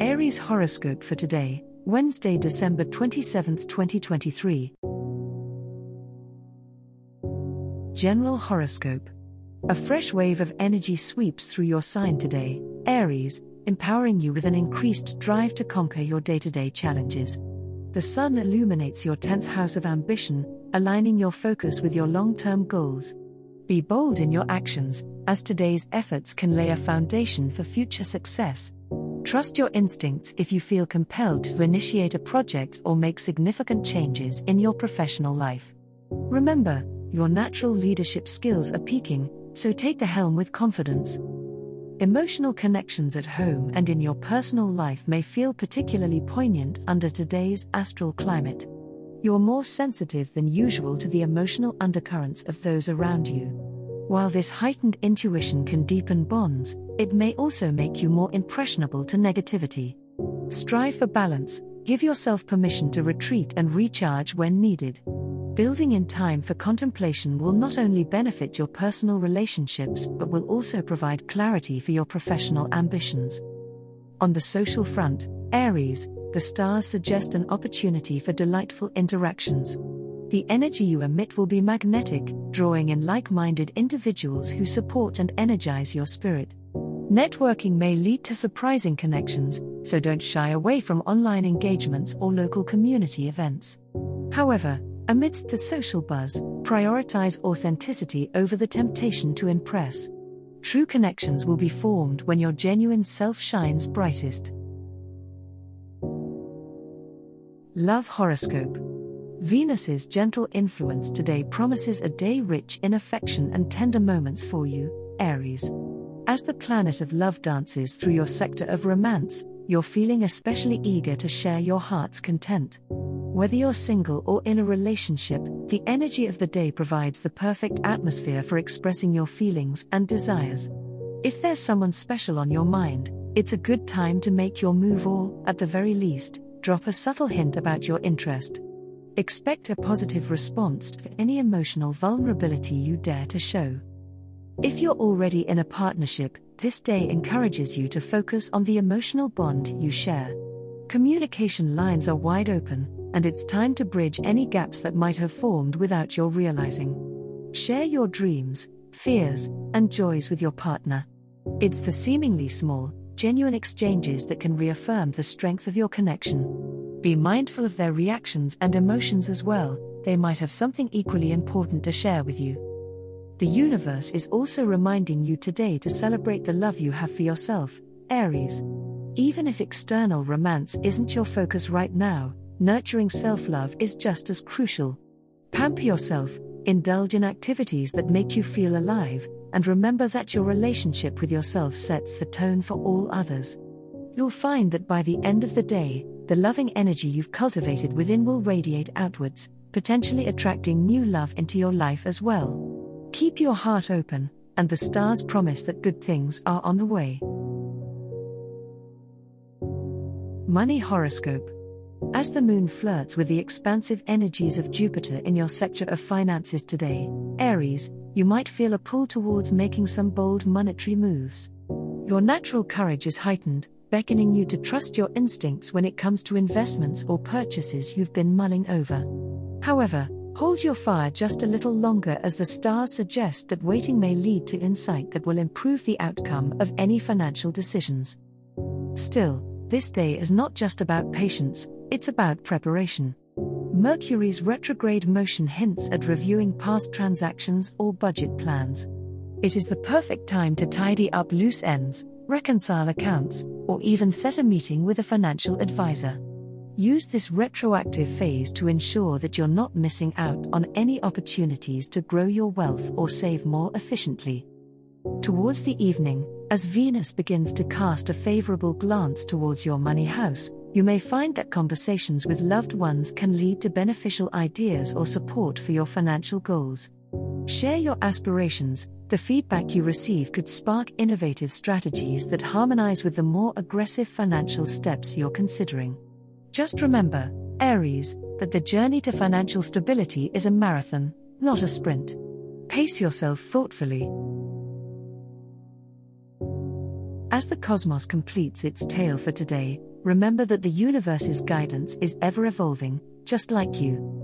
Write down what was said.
Aries horoscope for today, Wednesday, December 27, 2023. General horoscope. A fresh wave of energy sweeps through your sign today, Aries, empowering you with an increased drive to conquer your day to day challenges. The sun illuminates your 10th house of ambition, aligning your focus with your long term goals. Be bold in your actions, as today's efforts can lay a foundation for future success. Trust your instincts if you feel compelled to initiate a project or make significant changes in your professional life. Remember, your natural leadership skills are peaking, so take the helm with confidence. Emotional connections at home and in your personal life may feel particularly poignant under today's astral climate. You're more sensitive than usual to the emotional undercurrents of those around you. While this heightened intuition can deepen bonds, it may also make you more impressionable to negativity. Strive for balance, give yourself permission to retreat and recharge when needed. Building in time for contemplation will not only benefit your personal relationships but will also provide clarity for your professional ambitions. On the social front, Aries, the stars suggest an opportunity for delightful interactions. The energy you emit will be magnetic, drawing in like minded individuals who support and energize your spirit. Networking may lead to surprising connections, so don't shy away from online engagements or local community events. However, amidst the social buzz, prioritize authenticity over the temptation to impress. True connections will be formed when your genuine self shines brightest. Love Horoscope Venus's gentle influence today promises a day rich in affection and tender moments for you, Aries. As the planet of love dances through your sector of romance, you're feeling especially eager to share your heart's content. Whether you're single or in a relationship, the energy of the day provides the perfect atmosphere for expressing your feelings and desires. If there's someone special on your mind, it's a good time to make your move or, at the very least, drop a subtle hint about your interest. Expect a positive response to any emotional vulnerability you dare to show. If you're already in a partnership, this day encourages you to focus on the emotional bond you share. Communication lines are wide open, and it's time to bridge any gaps that might have formed without your realizing. Share your dreams, fears, and joys with your partner. It's the seemingly small, genuine exchanges that can reaffirm the strength of your connection. Be mindful of their reactions and emotions as well, they might have something equally important to share with you. The universe is also reminding you today to celebrate the love you have for yourself, Aries. Even if external romance isn't your focus right now, nurturing self love is just as crucial. Pamper yourself, indulge in activities that make you feel alive, and remember that your relationship with yourself sets the tone for all others. You'll find that by the end of the day, the loving energy you've cultivated within will radiate outwards, potentially attracting new love into your life as well. Keep your heart open, and the stars promise that good things are on the way. Money Horoscope As the moon flirts with the expansive energies of Jupiter in your sector of finances today, Aries, you might feel a pull towards making some bold monetary moves. Your natural courage is heightened, beckoning you to trust your instincts when it comes to investments or purchases you've been mulling over. However, Hold your fire just a little longer as the stars suggest that waiting may lead to insight that will improve the outcome of any financial decisions. Still, this day is not just about patience, it's about preparation. Mercury's retrograde motion hints at reviewing past transactions or budget plans. It is the perfect time to tidy up loose ends, reconcile accounts, or even set a meeting with a financial advisor. Use this retroactive phase to ensure that you're not missing out on any opportunities to grow your wealth or save more efficiently. Towards the evening, As Venus begins to cast a favorable glance towards your money house, you may find that conversations with loved ones can lead to beneficial ideas or support for your financial goals. Share your aspirations, the feedback you receive could spark innovative strategies that harmonize with the more aggressive financial steps you're considering. Just remember, Aries, that the journey to financial stability is a marathon, not a sprint. Pace yourself thoughtfully. As the cosmos completes its tale for today, remember that the universe's guidance is ever evolving, just like you